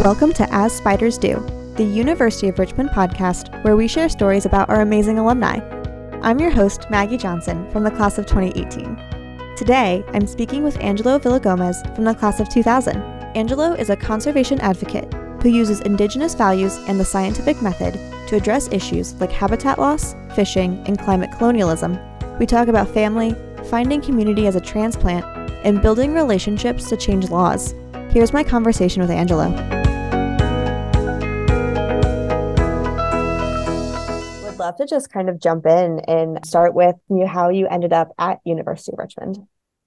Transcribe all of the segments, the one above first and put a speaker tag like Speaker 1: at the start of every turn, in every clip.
Speaker 1: Welcome to As Spiders Do, the University of Richmond podcast where we share stories about our amazing alumni. I'm your host, Maggie Johnson, from the class of 2018. Today, I'm speaking with Angelo Villagomez from the class of 2000. Angelo is a conservation advocate who uses indigenous values and the scientific method to address issues like habitat loss, fishing, and climate colonialism. We talk about family, finding community as a transplant, and building relationships to change laws. Here's my conversation with Angelo. Love to just kind of jump in and start with you how you ended up at University of Richmond.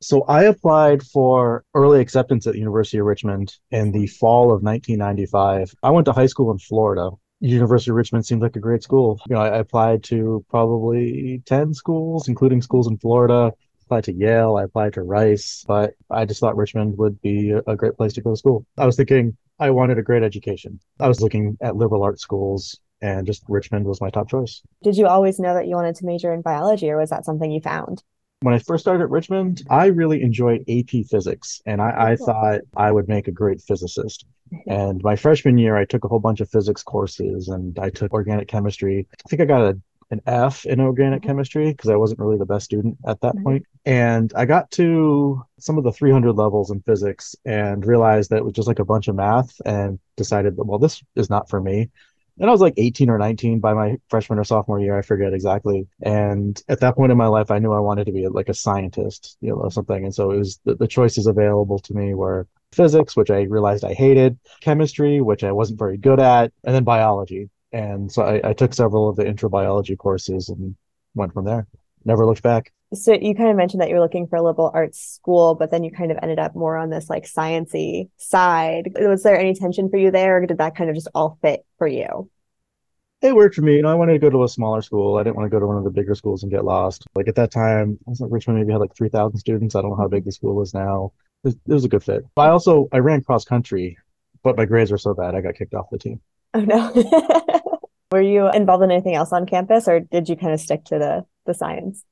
Speaker 2: So I applied for early acceptance at University of Richmond in the fall of 1995. I went to high school in Florida. University of Richmond seemed like a great school. You know, I applied to probably 10 schools, including schools in Florida applied to Yale, I applied to Rice, but I just thought Richmond would be a great place to go to school. I was thinking I wanted a great education. I was looking at liberal arts schools and just Richmond was my top choice.
Speaker 1: Did you always know that you wanted to major in biology or was that something you found?
Speaker 2: When I first started at Richmond, I really enjoyed AP physics and I, I thought I would make a great physicist. And my freshman year, I took a whole bunch of physics courses and I took organic chemistry. I think I got a an F in organic mm-hmm. chemistry because I wasn't really the best student at that mm-hmm. point. And I got to some of the 300 levels in physics and realized that it was just like a bunch of math and decided that, well, this is not for me. And I was like 18 or 19 by my freshman or sophomore year. I forget exactly. And at that point in my life, I knew I wanted to be like a scientist, you know, something. And so it was the, the choices available to me were physics, which I realized I hated, chemistry, which I wasn't very good at, and then biology, and so I, I took several of the intro biology courses and went from there. Never looked back.
Speaker 1: So you kind of mentioned that you were looking for a liberal arts school, but then you kind of ended up more on this like sciency side. Was there any tension for you there, or did that kind of just all fit for you?
Speaker 2: It worked for me. You know, I wanted to go to a smaller school. I didn't want to go to one of the bigger schools and get lost. Like at that time, I was like Richmond maybe had like three thousand students. I don't know how big the school is now. It was, it was a good fit. I also I ran cross country, but my grades were so bad I got kicked off the team.
Speaker 1: Oh no. Were you involved in anything else on campus or did you kind of stick to the the science?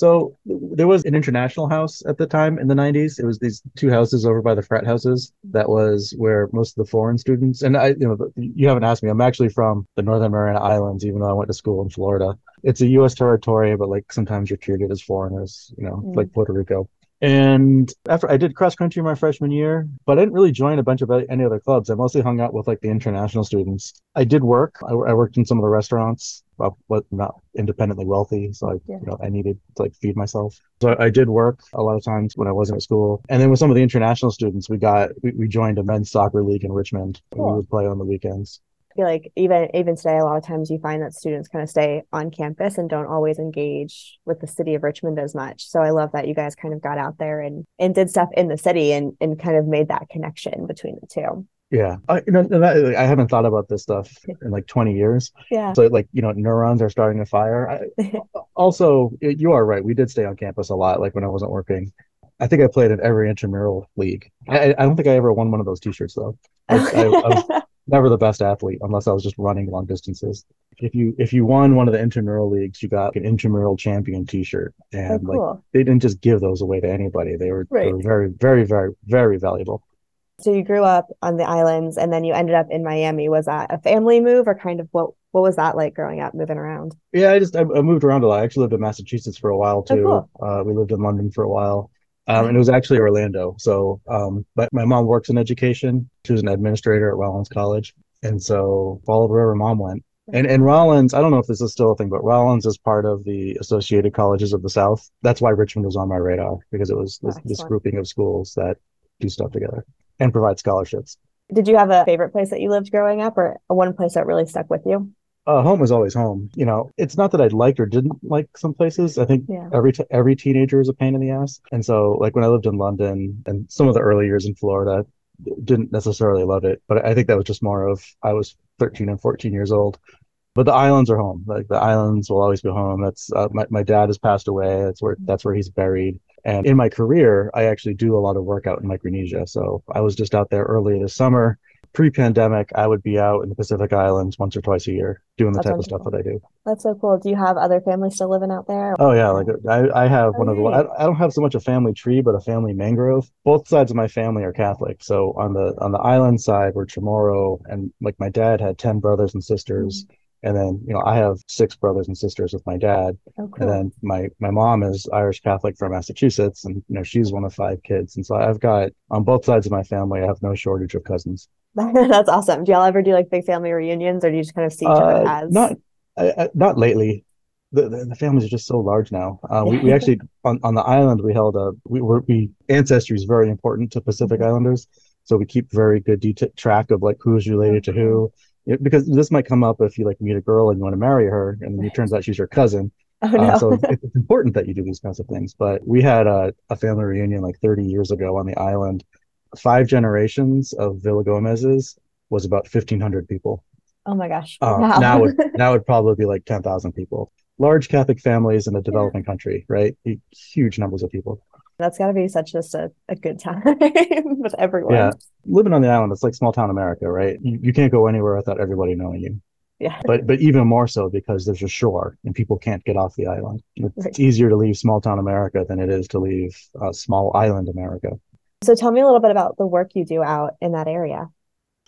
Speaker 2: So there was an international house at the time in the 90s. It was these two houses over by the frat houses. That was where most of the foreign students and I you know you haven't asked me. I'm actually from the Northern Mariana Islands even though I went to school in Florida. It's a US territory but like sometimes you're treated as foreigners, you know, mm. like Puerto Rico. And after I did cross country my freshman year, but I didn't really join a bunch of any other clubs. I mostly hung out with like the international students. I did work. I, I worked in some of the restaurants, but not independently wealthy. So I, yeah. you know, I needed to like feed myself. So I did work a lot of times when I wasn't at school. And then with some of the international students, we got, we, we joined a men's soccer league in Richmond. Cool. we would play on the weekends I
Speaker 1: feel like even even today a lot of times you find that students kind of stay on campus and don't always engage with the city of richmond as much so i love that you guys kind of got out there and and did stuff in the city and and kind of made that connection between the two
Speaker 2: yeah I, you know, that, I haven't thought about this stuff in like 20 years
Speaker 1: yeah
Speaker 2: so like you know neurons are starting to fire I, also you are right we did stay on campus a lot like when i wasn't working I think I played in every intramural league. I, I don't think I ever won one of those T-shirts though. I, I, I was, never the best athlete unless I was just running long distances. If you if you won one of the intramural leagues, you got an intramural champion T-shirt, oh, and oh, cool. like they didn't just give those away to anybody. They were, right. they were very very very very valuable.
Speaker 1: So you grew up on the islands, and then you ended up in Miami. Was that a family move, or kind of what what was that like growing up, moving around?
Speaker 2: Yeah, I just I, moved around a lot. I actually lived in Massachusetts for a while too. Oh, cool. uh, we lived in London for a while. Um, and it was actually Orlando. So, um, but my mom works in education. She was an administrator at Rollins College. And so followed wherever mom went. And and Rollins, I don't know if this is still a thing, but Rollins is part of the Associated Colleges of the South. That's why Richmond was on my radar because it was this, this grouping of schools that do stuff together and provide scholarships.
Speaker 1: Did you have a favorite place that you lived growing up, or one place that really stuck with you?
Speaker 2: Uh, home was always home. You know, it's not that I liked or didn't like some places. I think yeah. every t- every teenager is a pain in the ass. And so, like when I lived in London and some of the early years in Florida, didn't necessarily love it, but I think that was just more of I was 13 and 14 years old. But the islands are home. Like the islands will always be home. That's uh, my my dad has passed away. That's where that's where he's buried. And in my career, I actually do a lot of work out in Micronesia. So I was just out there earlier this summer. pre-pandemic, I would be out in the Pacific Islands once or twice a year doing the
Speaker 1: That's
Speaker 2: type of stuff that I do.
Speaker 1: That's so cool. Do you have other families still living out there?
Speaker 2: Oh yeah, like I, I have
Speaker 1: Oh,
Speaker 2: one of the. I, I don't have so much a family tree, but a family mangrove. Both sides of my family are Catholic. So on the on the island side, we're Chamorro, and like my dad had 10 brothers and sisters. Mm-hmm. And then, you know, I have six brothers and sisters with my dad.
Speaker 1: Oh,
Speaker 2: And then my my mom is Irish Catholic from Massachusetts, and you know, she's one of five kids. And so I've got on both sides of my family, I have no shortage of cousins.
Speaker 1: That's awesome. Do y'all ever do like big family reunions or do you just kind of see each other
Speaker 2: Uh,
Speaker 1: as
Speaker 2: not I, not lately. The, the the families are just so large now. Uh, we we actually on, on the island we held a we were we ancestry is very important to Pacific
Speaker 1: Mhm.
Speaker 2: Islanders, so we keep very good deta track of like who's related to who. It- because this might come up if you like meet a girl and you want to marry her, and it turns out she's your cousin.
Speaker 1: Oh
Speaker 2: Uh,
Speaker 1: no.
Speaker 2: so it's, it's important that you do these kinds of things. But we had a, a family reunion like 30 years ago on the island. Five generations of Villagomez's was about 1,500 people.
Speaker 1: Oh my gosh.
Speaker 2: Uh,
Speaker 1: Wow.
Speaker 2: now it now it'd probably be like 10,000 people. Large Catholic families in a developing country, right? Huge numbers of people.
Speaker 1: That's got to be such just a, a good time with everyone.
Speaker 2: Yeah. Living on the island, it's like small town America, right? You, you can't go anywhere without everybody knowing you.
Speaker 1: Yeah.
Speaker 2: But but even more so because there's a shore and people can't get off the island. It's,
Speaker 1: Right.
Speaker 2: easier to leave small town America than it is to leave uh, small island America.
Speaker 1: So tell me a little bit about the work you do out in that area.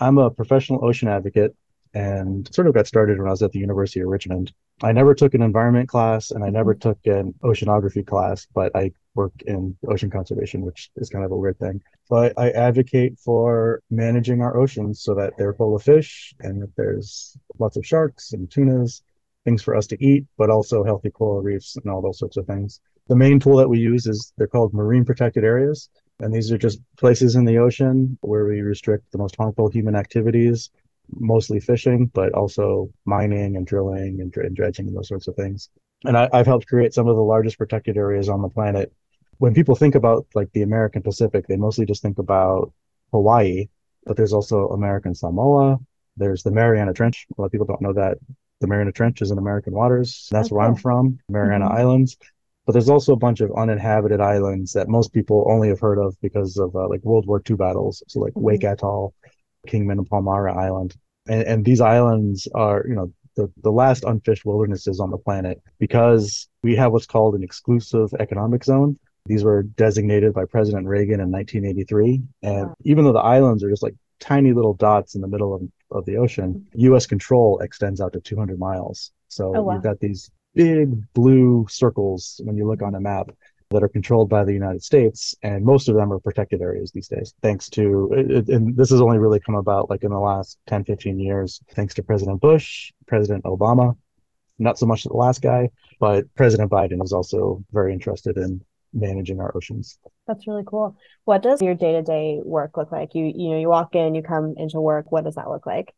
Speaker 2: I'm a professional ocean advocate and sort of got started when I was at the University of Richmond. I never took an environment class and I mm-hmm. never took an oceanography class, but I work in ocean conservation, which is kind of a weird thing. But I advocate for managing our oceans so that they're full of fish and that there's lots of sharks and tunas, things for us to eat, but also healthy coral reefs and all those sorts of things. The main tool that we use is they're called marine protected areas. And these are just places in the ocean where we restrict the most harmful human activities, mostly fishing, but also mining and drilling and, dr- and dredging and those sorts of things. And I, I've helped create some of the largest protected areas on the planet. When people think about like the American Pacific, they mostly just think about Hawaii, but there's also American Samoa. There's the Mariana Trench. A lot of people don't know that the Mariana Trench is in American waters. That's
Speaker 1: Oh,
Speaker 2: where I'm from, Mariana
Speaker 1: Mhm.
Speaker 2: Islands. But there's also a bunch of uninhabited islands that most people only have heard of because of uh, like World War II battles. So like
Speaker 1: Mhm.
Speaker 2: Wake Atoll, Kingman and Palmyra Island. And, and these islands are, you know, the, the last unfished wildernesses on the planet because we have what's called an exclusive economic zone. These were designated by President Reagan in 1983. And
Speaker 1: Wow.
Speaker 2: even though the islands are just like tiny little dots in the middle of, of the ocean, mm-hmm. US control extends out to 200 miles. So
Speaker 1: Oh, wow.
Speaker 2: you've got these big blue circles when you look on a map that are controlled by the United States, and most of them are protected areas these days, thanks to, and this has only really come about like in the last 10, 15 years, thanks to President Bush, President Obama, not so much the last guy, but President Biden is also very interested in managing our oceans.
Speaker 1: That's really cool. What does your day-to-day work look like? You you know, you walk in, you come into work. What does that look like?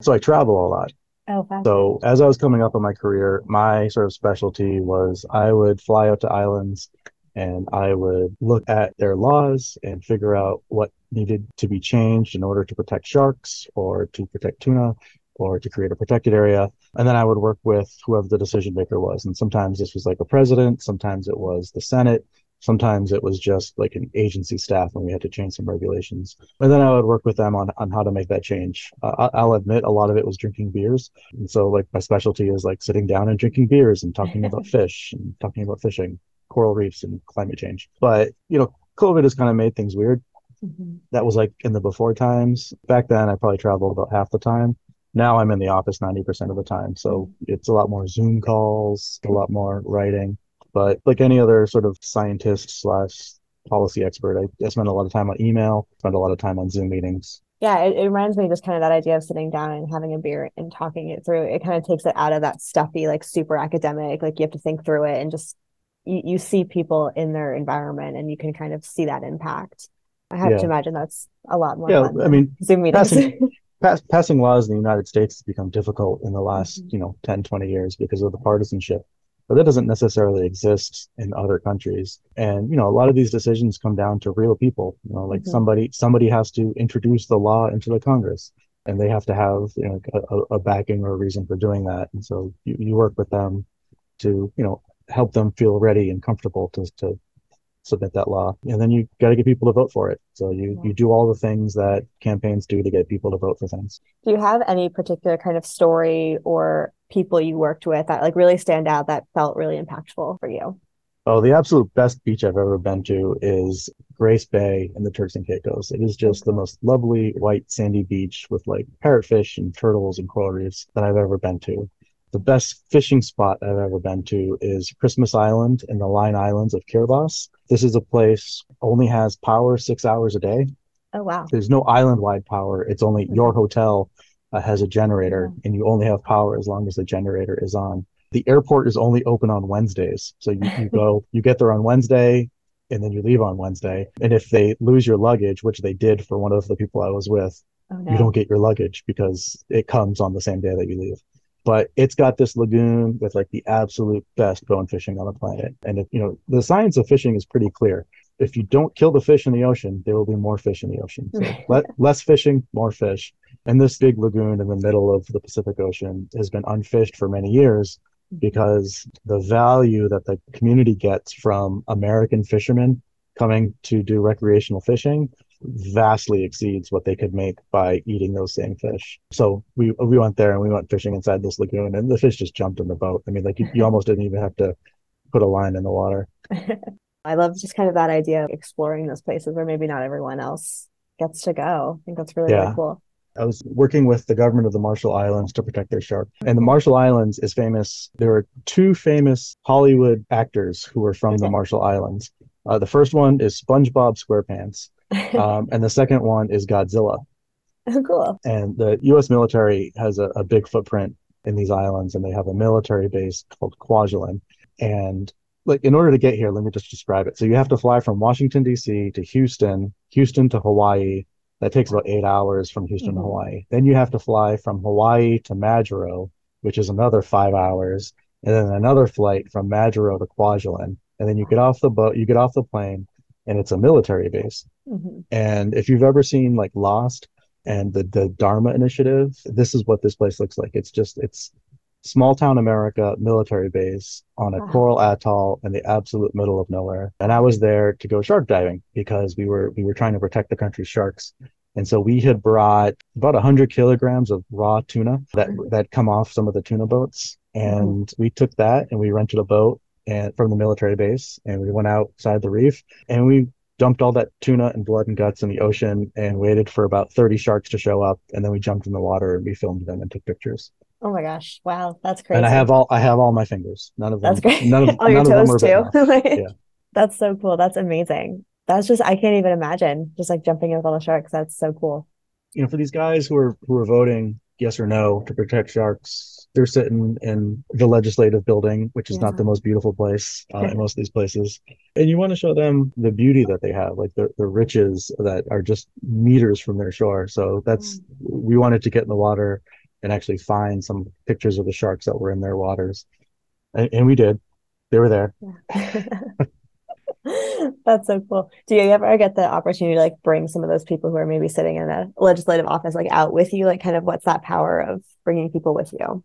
Speaker 2: So I travel a lot.
Speaker 1: Oh, fascinating.
Speaker 2: So as I was coming up in my career, my sort of specialty was I would fly out to islands and I would look at their laws and figure out what needed to be changed in order to protect sharks or to protect tuna or to create a protected area. And then I would work with whoever the decision maker was. And sometimes this was like a president, sometimes it was the Senate, sometimes it was just like an agency staff when we had to change some regulations. And then I would work with them on, on how to make that change. Uh, I'll admit a lot of it was drinking beers. And so like my specialty is like sitting down and drinking beers and talking about fish and talking about fishing, coral reefs and climate change. But, you know, COVID has kind of made things weird.
Speaker 1: Mhm.
Speaker 2: That was like in the before times. Back then I probably traveled about half the time. Now I'm in the office 90% of the time. So it's a lot more Zoom calls, a lot more writing. But like any other sort of scientist slash policy expert, I, I spend a lot of time on email, spend a lot of time on Zoom meetings.
Speaker 1: Yeah, it, it reminds me just kind of that idea of sitting down and having a beer and talking it through. It kind of takes it out of that stuffy, like super academic, like you have to think through it and just you, you see people in their environment and you can kind of see that impact. I have
Speaker 2: Yeah.
Speaker 1: to imagine that's a lot more
Speaker 2: Yeah, I mean,
Speaker 1: Zoom meetings.
Speaker 2: passing- Pass, passing laws in the United States has become difficult in the last,
Speaker 1: Mhm.
Speaker 2: you know, 10, 20 years because of the partisanship. But that doesn't necessarily exist in other countries. And, you know, a lot of these decisions come down to real people. You know, like
Speaker 1: Mhm.
Speaker 2: somebody somebody has to introduce the law into the Congress and they have to have, you know, a, a- a backing or a reason for doing that. And so you, you work with them to, you know, help them feel ready and comfortable to, to submit that law, and then you got to get people to vote for it. So you you do all the things that campaigns do to get people to vote for things.
Speaker 1: Do you have any particular kind of story or people you worked with that like really stand out that felt really impactful for you?
Speaker 2: Oh, the absolute best beach I've ever been to is Grace Bay in the Turks and Caicos. It is just the most lovely white sandy beach with like parrotfish and turtles and coral reefs that I've ever been to. The best fishing spot I've ever been to is Christmas Island in the Line Islands of Kiribati. This is a place only has power six hours a day.
Speaker 1: Oh wow!
Speaker 2: There's no island-wide power. It's only mm-hmm. your hotel uh, has a generator, mm-hmm. and you only have power as long as the generator is on the airport is only open on Wednesdays. So you, you go, you get there on Wednesday and then you leave on Wednesday. And if they lose your luggage, which they did for one of the people I was with, oh, no. you don't get your luggage because it comes on the same day that you leave. But it's got this lagoon with like the absolute best bone fishing on the planet. And if, you know, the science of fishing is pretty clear. If you don't kill the fish in the ocean, there will be more fish in the ocean. So let, less fishing, more fish. And this big lagoon in the middle of the Pacific Ocean has been unfished for many years because the value that the community gets from American fishermen coming to do recreational fishing vastly exceeds what they could make by eating those same fish. So we we went there and we went fishing inside this lagoon and the fish just jumped in the boat. I mean like you, you almost didn't even have to put a line in the water.
Speaker 1: I love just kind of that idea of exploring those places where maybe not everyone else gets to go. I think that's really, yeah. really cool.
Speaker 2: I was working with the government of the Marshall Islands to protect their shark. And the Marshall Islands is famous. There are two famous Hollywood actors who are from okay. the Marshall Islands. Uh, the first one is SpongeBob SquarePants, um, and the second one is Godzilla.
Speaker 1: Oh, cool.
Speaker 2: And the U.S. military has a, a big footprint in these islands, and they have a military base called Kwajalein. And like in order to get here, let me just describe it. So you have to fly from Washington D.C. to Houston, Houston to Hawaii, that takes about eight hours from Houston mm-hmm. to Hawaii. Then you have to fly from Hawaii to Majuro, which is another five hours, and then another flight from Majuro to Kwajalein. And then you get off the boat, you get off the plane, and it's a military base. Mm-hmm. And if you've ever seen like Lost and the the Dharma Initiative, this is what this place looks like. It's just it's small town America military base on a wow. coral atoll in the absolute middle of nowhere. And I was there to go shark diving because we were we were trying to protect the country's sharks. And so we had brought about 100 kilograms of raw tuna that that come off some of the tuna boats, and mm-hmm. we took that and we rented a boat and from the military base, and we went outside the reef and we dumped all that tuna and blood and guts in the ocean and waited for about 30 sharks to show up, and then we jumped in the water and we filmed them and took pictures.
Speaker 1: Oh my gosh! Wow, that's crazy.
Speaker 2: And I have all I have all my fingers. None of them.
Speaker 1: That's great.
Speaker 2: None of, oh, them.
Speaker 1: all your toes too. like, yeah. That's so cool. That's amazing. That's just I can't even imagine just like jumping in with all the sharks. That's so cool.
Speaker 2: You know, for these guys who are who are voting yes or no to protect sharks, they're sitting in the legislative building, which is yeah. not the most beautiful place uh, in most of these places. And you want to show them the beauty that they have, like the, the riches that are just meters from their shore. So that's, mm. we wanted to get in the water and actually find some pictures of the sharks that were in their waters. And, and we did. They were there. Yeah.
Speaker 1: That's so cool. Do you ever get the opportunity to like bring some of those people who are maybe sitting in a legislative office like out with you? Like, kind of what's that power of bringing people with you?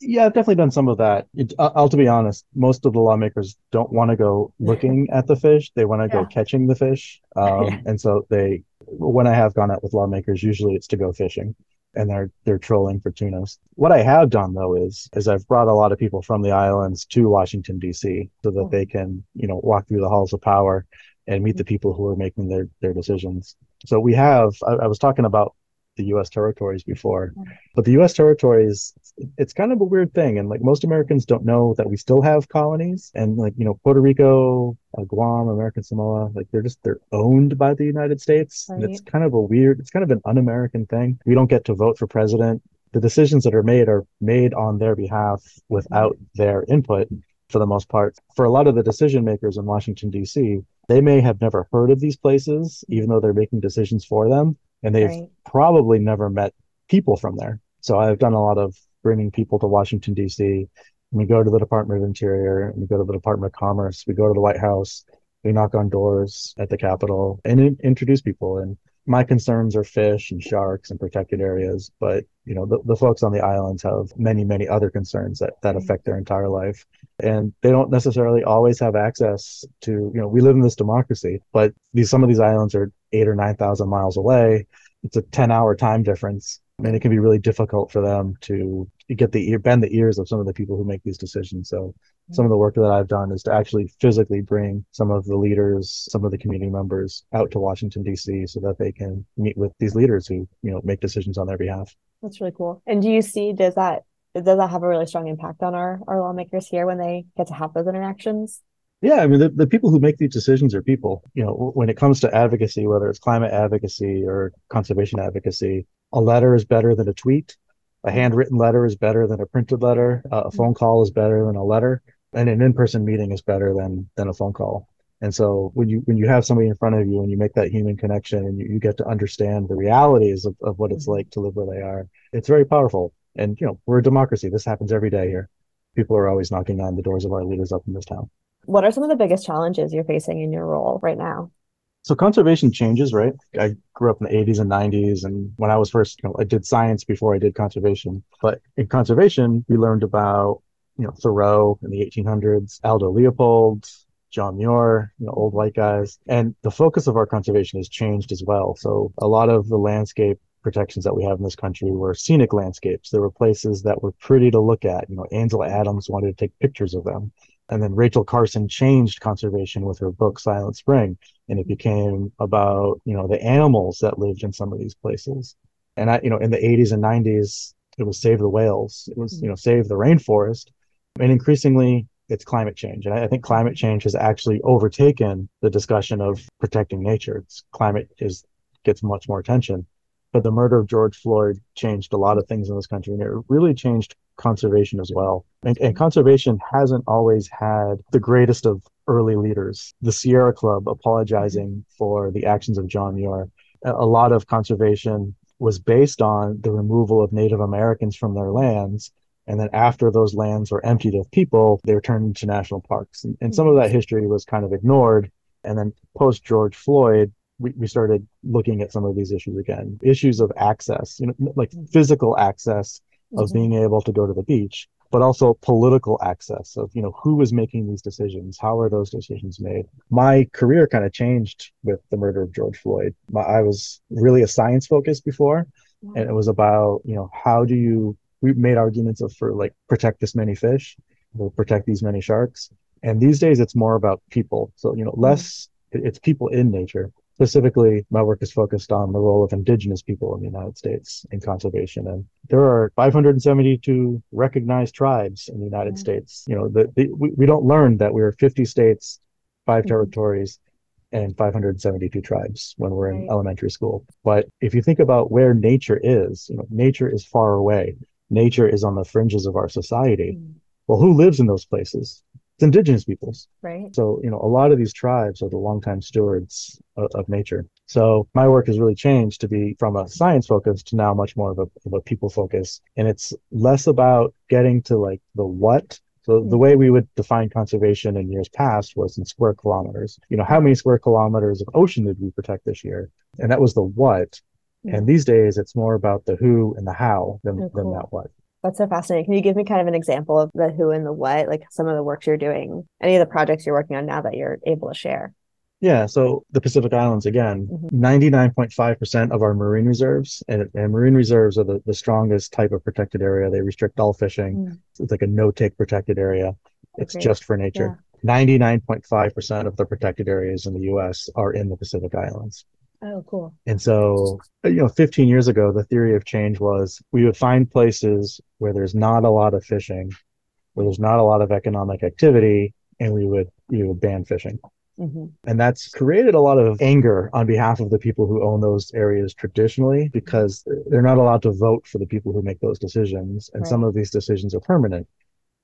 Speaker 2: Yeah, I've definitely done some of that. It, I'll to be honest, most of the lawmakers don't want to go looking at the fish; they want to yeah. go catching the fish. Um, and so they, when I have gone out with lawmakers, usually it's to go fishing and they're they're trolling for tunas. What I have done though is is I've brought a lot of people from the islands to Washington D.C. so that oh. they can you know walk through the halls of power and meet hmm. the people who are making their their decisions. So we have I, I was talking about the U.S. territories before, but the U.S. territories it's kind of a weird thing, and like most Americans don't know that we still have colonies, and like you know Puerto Rico, uh, Guam, American Samoa, like they're just they're owned by the United States, right. and it's kind of a weird, it's kind of an un-American thing. We don't get to vote for president. The decisions that are made are made on their behalf without their input for the most part. For a lot of the decision makers in Washington, D.C., they may have never heard of these places, even though they're making decisions for them and they've right. probably never met people from there. So I've done a lot of bringing people to Washington D.C. We go to the Department of Interior, we go to the Department of Commerce, we go to the White House, we knock on doors at the Capitol and in- introduce people. And my concerns are fish and sharks and protected areas, but you know the, the folks on the islands have many many other concerns that that mm-hmm. affect their entire life, and they don't necessarily always have access to you know we live in this democracy, but these some of these islands are eight or nine thousand miles away. It's a ten hour time difference, and it can be really difficult for them to get the ear bend the ears of some of the people who make these decisions. So some of the work that I've done is to actually physically bring some of the leaders, some of the community members out to Washington D.C. so that they can meet with these leaders who you know make decisions on their behalf.
Speaker 1: That's really cool. And do you see does that does that have a really strong impact on our our lawmakers here when they get to have those interactions?
Speaker 2: Yeah, I mean, the, the people who make these decisions are people. You know, when it comes to advocacy, whether it's climate advocacy or conservation advocacy, a letter is better than a tweet. A handwritten letter is better than a printed letter. Uh, a phone call is better than a letter and an in-person meeting is better than than a phone call and so when you when you have somebody in front of you and you make that human connection and you, you get to understand the realities of, of what it's mm-hmm. like to live where they are it's very powerful and you know we're a democracy this happens every day here people are always knocking on the doors of our leaders up in this town
Speaker 1: what are some of the biggest challenges you're facing in your role right now
Speaker 2: so conservation changes right i grew up in the 80s and 90s and when i was first you know i did science before i did conservation but in conservation we learned about you know, Thoreau in the 1800s, Aldo Leopold, John Muir, you know, old white guys. And the focus of our conservation has changed as well. So a lot of the landscape protections that we have in this country were scenic landscapes. There were places that were pretty to look at. You know, Ansel Adams wanted to take pictures of them. And then Rachel Carson changed conservation with her book Silent Spring. And it became about, you know, the animals that lived in some of these places. And I, you know, in the 80s and 90s, it was save the whales. It was, you know, mm-hmm. save the rainforest and increasingly it's climate change. And I think climate change has actually overtaken the discussion of protecting nature. It's climate is gets much more attention. But the murder of George Floyd changed a lot of things in this country, and it really changed conservation as well. And, and conservation hasn't always had the greatest of early leaders. The Sierra Club apologizing mm-hmm. for the actions of John Muir. A lot of conservation was based on the removal of Native Americans from their lands and then after those lands were emptied of people, they were turned into national parks. And, and some of that mm-hmm. history was kind of ignored. And then post George Floyd, we, we started looking at some of these issues again. Issues of access, you know, like physical access of mm-hmm. being able to go to the beach, but also political access of, you know, who was making these decisions? How are those decisions made? My career kind of changed with the murder of George Floyd. My, I was really a science focused before, and it was about, you know, how do you we made arguments of for like protect this many fish, we'll protect these many sharks. And these days it's more about people. So, you know, mm-hmm. less it's people in nature. Specifically, my work is focused on the role of indigenous people in the United States in conservation. And there are 572 recognized tribes in the United mm-hmm. States. You know, the, the, we, we don't learn that we're 50 states, 5 mm-hmm. territories, and 572 tribes when we're in elementary school. But if you think about where nature is, you know, nature is far away nature is on the fringes of our society. Mm. Well, who lives in those places? It's indigenous peoples.
Speaker 1: Right.
Speaker 2: So, you know, a lot of these tribes are the longtime stewards of, of nature. So my work has really changed to be from a science focus to now much more of a, of a people focus. And it's less about getting to like the what so the mm. way we would define conservation in years past was in square kilometers. You know, how many square kilometers of ocean did we protect this year? And that was the what. And these days, it's more about the who and the how than, oh, cool. than that what.
Speaker 1: That's so fascinating. Can you give me kind of an example of the who and the what, like some of the works you're doing, any of the projects you're working on now that you're able to share?
Speaker 2: Yeah, so the Pacific Islands again, mm-hmm. 99.5% of our marine reserves, and, and marine reserves are the, the strongest type of protected area. They restrict all fishing. Mm. It's like a no take protected area. It's okay. just for nature. Yeah. 99.5% of the protected areas in the US are in the Pacific Islands.
Speaker 1: Oh, cool.
Speaker 2: And so, you know, 15 years ago, the theory of change was we would find places where there's not a lot of fishing, where there's not a lot of economic activity, and we would we would ban fishing. Mm-hmm. And that's created a lot of anger on behalf of the people who own those areas traditionally because they're not allowed to vote for the people who make those decisions. And right. some of these decisions are permanent.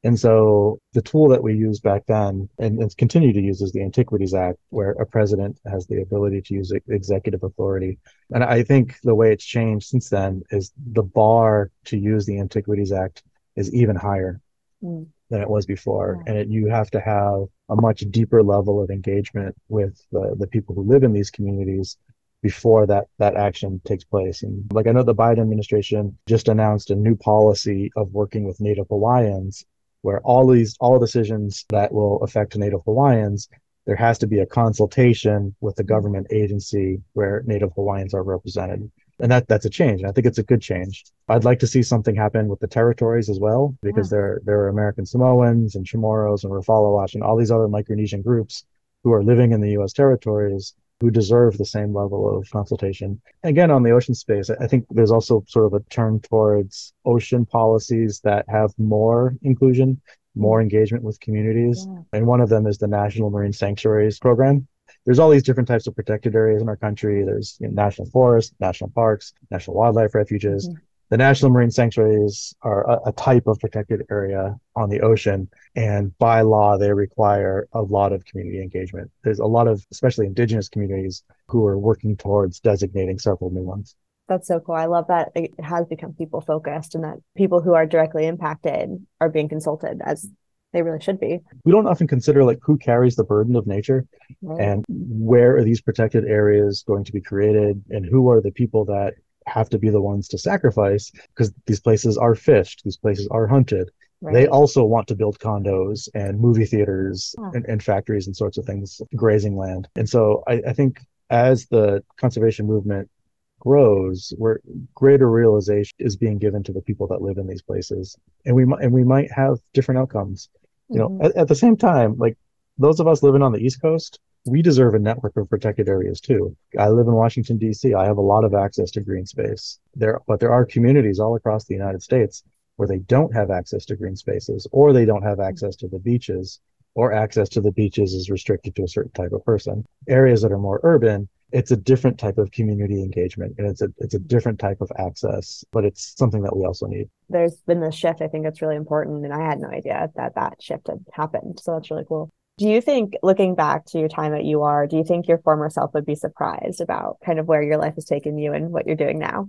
Speaker 2: And so the tool that we used back then and, and, continue to use is the Antiquities Act, where a president has the ability to use executive authority. And I think the way it's changed since then is the bar to use the Antiquities Act is even higher mm. than it was before. Yeah. And it, you have to have a much deeper level of engagement with the, the people who live in these communities before that that action takes place. And like I know the Biden administration just announced a new policy of working with Native Hawaiians, where all these all decisions that will affect Native Hawaiians, there has to be a consultation with the government agency where Native Hawaiians are represented. And that that's a change. And I think it's a good change. I'd like to see something happen with the territories as well, because yeah. there there are American Samoans and Chamorros and Refaluwasch and all these other Micronesian groups who are living in the U.S. territories who deserve the same level of consultation. Again, on the ocean space, I think there's also sort of a turn towards ocean policies that have more inclusion, more engagement with communities. Yeah. And one of them is the National Marine Sanctuaries Program. There's all these different types of protected areas in our country. There's you know, national forests, national parks, national wildlife refuges. Mm-hmm. The national marine sanctuaries are a, a, type of protected area on the ocean, and by law, they require a lot of community engagement. There's a lot of, especially indigenous communities, who are working towards designating several new ones.
Speaker 1: That's so cool. I love that it has become people focused and that people who are directly impacted are being consulted as they really should be.
Speaker 2: We don't often consider like who carries the burden of nature right. and where are these protected areas going to be created and who are the people that have to be the ones to sacrifice because these places are fished, these places are hunted. Right. They also want to build condos and movie theaters and, and, factories and sorts of things, grazing land. And so I, I think as the conservation movement grows, where greater realization is being given to the people that live in these places, and we might and we might have different outcomes. You mm-hmm. know, at, at the same time, like those of us living on the East Coast, we deserve a network of protected areas too. I live in Washington D.C. I have a lot of access to green space there, but there are communities all across the United States where they don't have access to green spaces, or they don't have access to the beaches, or access to the beaches is restricted to a certain type of person. Areas that are more urban, it's a different type of community engagement and it's a it's a different type of access, but it's something that we also need.
Speaker 1: There's been this shift. I think it's really important, and I had no idea that that shift had happened. So that's really cool. Do you think, looking back to your time at UR, do you think your former self would be surprised about kind of where your life has taken you and what you're doing now?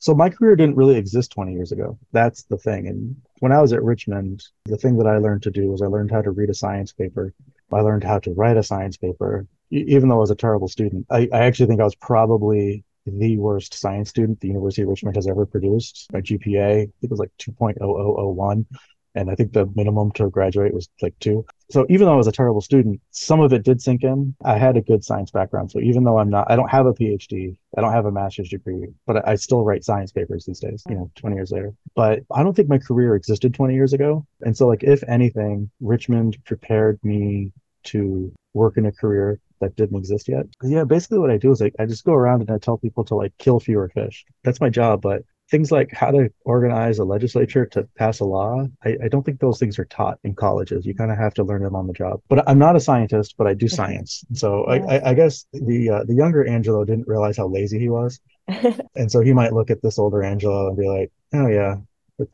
Speaker 2: So my career didn't really exist 20 years ago. That's the thing. And when I was at Richmond, the thing that I learned to do was I learned how to read a science paper. I learned how to write a science paper, even though I was a terrible student. I, I actually think I was probably the worst science student the University of Richmond has ever produced. My GPA, I think it was like 2.0001 and I think the minimum to graduate was like two. So even though I was a terrible student, some of it did sink in. I had a good science background. So even though I'm not, I don't have a PhD, I don't have a master's degree, but I still write science papers these days, you know, 20 years later. But I don't think my career existed 20 years ago. And so, like, if anything, Richmond prepared me to work in a career that didn't exist yet. Yeah, basically what I do is like I just go around and I tell people to like kill fewer fish. That's my job, but things like how to organize a legislature to pass a law, I, I don't think those things are taught in colleges. You kind of have to learn them on the job. But I'm not a scientist, but I do science. So I, I, I, guess the uh, the younger Angelo didn't realize how lazy he was, and so he might look at this older Angelo and be like, "Oh yeah,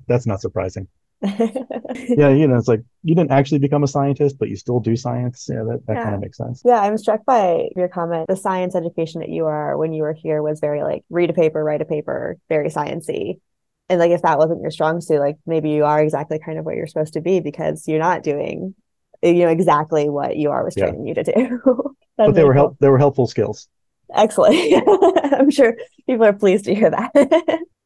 Speaker 2: that's not surprising." Yeah, you know, it's like you didn't actually become a scientist, but you still do science. Yeah, that, that yeah. kind of makes sense.
Speaker 1: Yeah, I'm struck by your comment. The science education that you are when you were here was very like read a paper, write a paper, very sciency. And like if that wasn't your strong suit, like maybe you are exactly kind of what you're supposed to be because you're not doing eh, you know exactly what you are was training yeah. you to do.
Speaker 2: but they were help they were helpful skills.
Speaker 1: Excellent. I'm sure people are pleased to hear that.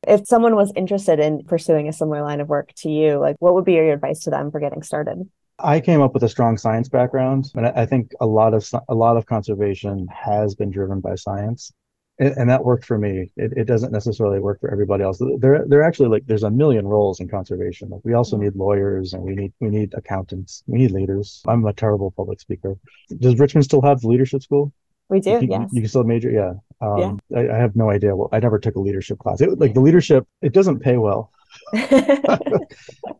Speaker 1: If someone was interested in pursuing a similar line of work to you, like what would be your advice to them for getting started?
Speaker 2: I came up with a strong science background, and I think a lot of a lot of conservation has been driven by science, and, that worked for me. It, it, doesn't necessarily work for everybody else. There, there actually like there's a million roles in conservation. Like we also mm-hmm. need lawyers, and we need we need accountants, we need leaders. I'm a terrible public speaker. Does Richmond still have the leadership school?
Speaker 1: We do,
Speaker 2: you,
Speaker 1: yes.
Speaker 2: You can still major, yeah. Um, yeah. I, I, have no idea. Well, I never took a leadership class. It, like the leadership, it doesn't pay well. uh,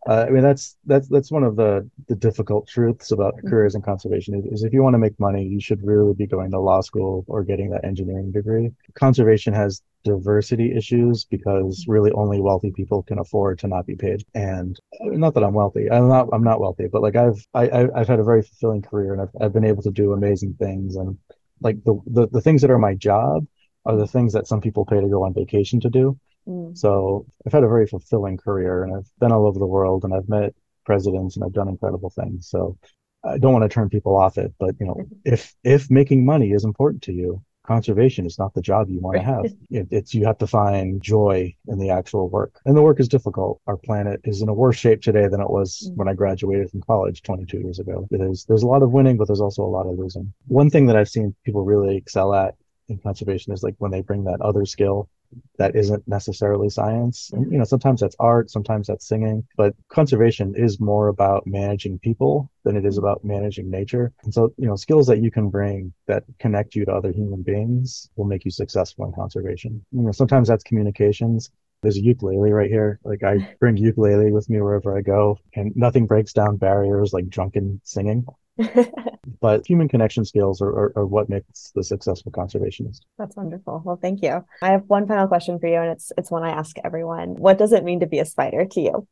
Speaker 2: I mean, that's that's that's one of the the difficult truths about mm-hmm. careers in conservation is, is if you want to make money, you should really be going to law school or getting that engineering degree. Conservation has diversity issues because mm-hmm. really only wealthy people can afford to not be paid. And not that I'm wealthy, I'm not I'm not wealthy, but like I've I, I've had a very fulfilling career and I've I've been able to do amazing things and like the, the the things that are my job are the things that some people pay to go on vacation to do. Mm. So I've had a very fulfilling career and I've been all over the world and I've met presidents and I've done incredible things. So I don't want to turn people off it, but you know, mm-hmm. if if making money is important to you, conservation is not the job you want to have. It, it's you have to find joy in the actual work, and the work is difficult. Our planet is in a worse shape today than it was mm. when I graduated from college 22 years ago. There's there's a lot of winning, but there's also a lot of losing. One thing that I've seen people really excel at in conservation is like when they bring that other skill that isn't necessarily science. And, you know, sometimes that's art, sometimes that's singing, but conservation is more about managing people than it is mm-hmm. about managing nature. And so, you know, skills that you can bring that connect you to other human beings will make you successful in conservation. You know, sometimes that's communications. There's a ukulele right here. Like I bring ukulele with me wherever I go, and nothing breaks down barriers like drunken singing. but human connection skills are, are, are, what makes the successful conservationist.
Speaker 1: That's wonderful. Well, thank you. I have one final question for you, and it's it's one I ask everyone. What does it mean to be a spider to you?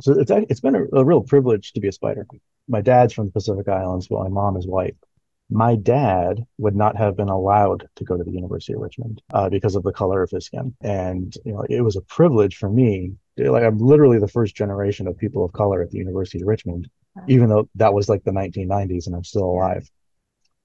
Speaker 2: So it's it's been a, a real privilege to be a spider. My dad's from the Pacific Islands, while my mom is white. My dad would not have been allowed to go to the University of Richmond uh, because of the color of his skin, and you know it was a privilege for me like I'm literally the first generation of people of color at the University of Richmond, even though that was like the 1990s and I'm still alive.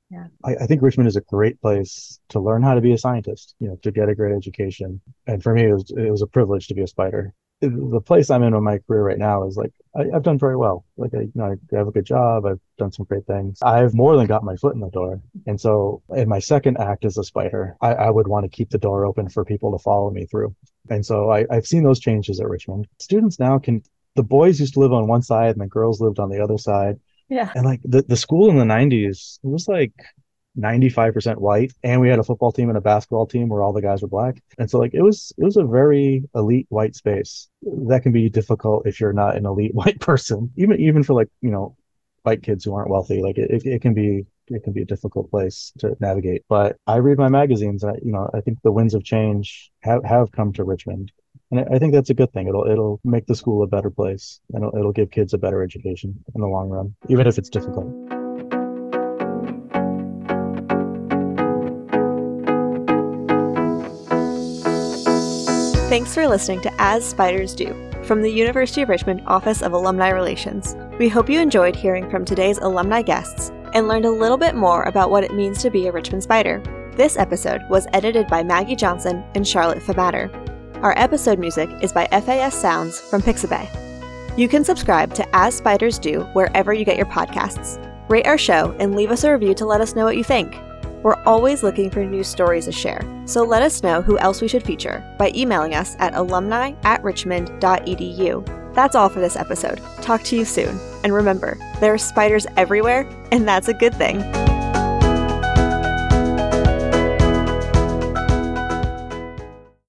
Speaker 2: Yeah. I, I, think Richmond is a great place to learn how to be a scientist, you know, to get a great education. And for me, it was, it was a privilege to be a spider. The place I'm in in my career right now is like, I, have done very well. Like, I, you know, I have a good job. I've done some great things. I've more than got my foot in the door. And so in my second act as a spider, I, I would want to keep the door open for people to follow me through. And so I, I've seen those changes at Richmond. Students now can the boys used to live on one side and the girls lived on the other side.
Speaker 1: Yeah.
Speaker 2: And like the, the school in the 90s, it was like 95% white and we had a football team and a basketball team where all the guys were black. And so like it was it was a very elite white space. That can be difficult if you're not an elite white person. Even even for like, you know, white kids who aren't wealthy, like it, it, can be it can be a difficult place to navigate. But I read my magazines I, you know, I think the winds of change have, have come to Richmond and I think that's a good thing. It'll it'll make the school a better place, and it'll, it'll give kids a better education in the long run, even if it's difficult.
Speaker 1: Thanks for listening to As Spiders Do from the University of Richmond Office of Alumni Relations. We hope you enjoyed hearing from today's alumni guests and learned a little bit more about what it means to be a Richmond Spider. This episode was edited by Maggie Johnson and Charlotte Pfamatter. Our episode music is by FAS Sounds from Pixabay. You can subscribe to As Spiders Do wherever you get your podcasts. Rate our show and leave us a review to let us know what you think. We're always looking for new stories to share, so let us know who else we should feature by emailing us at alumni at richmond.edu. That's all for this episode. Talk to you soon. And remember, there are spiders everywhere, and that's a good thing.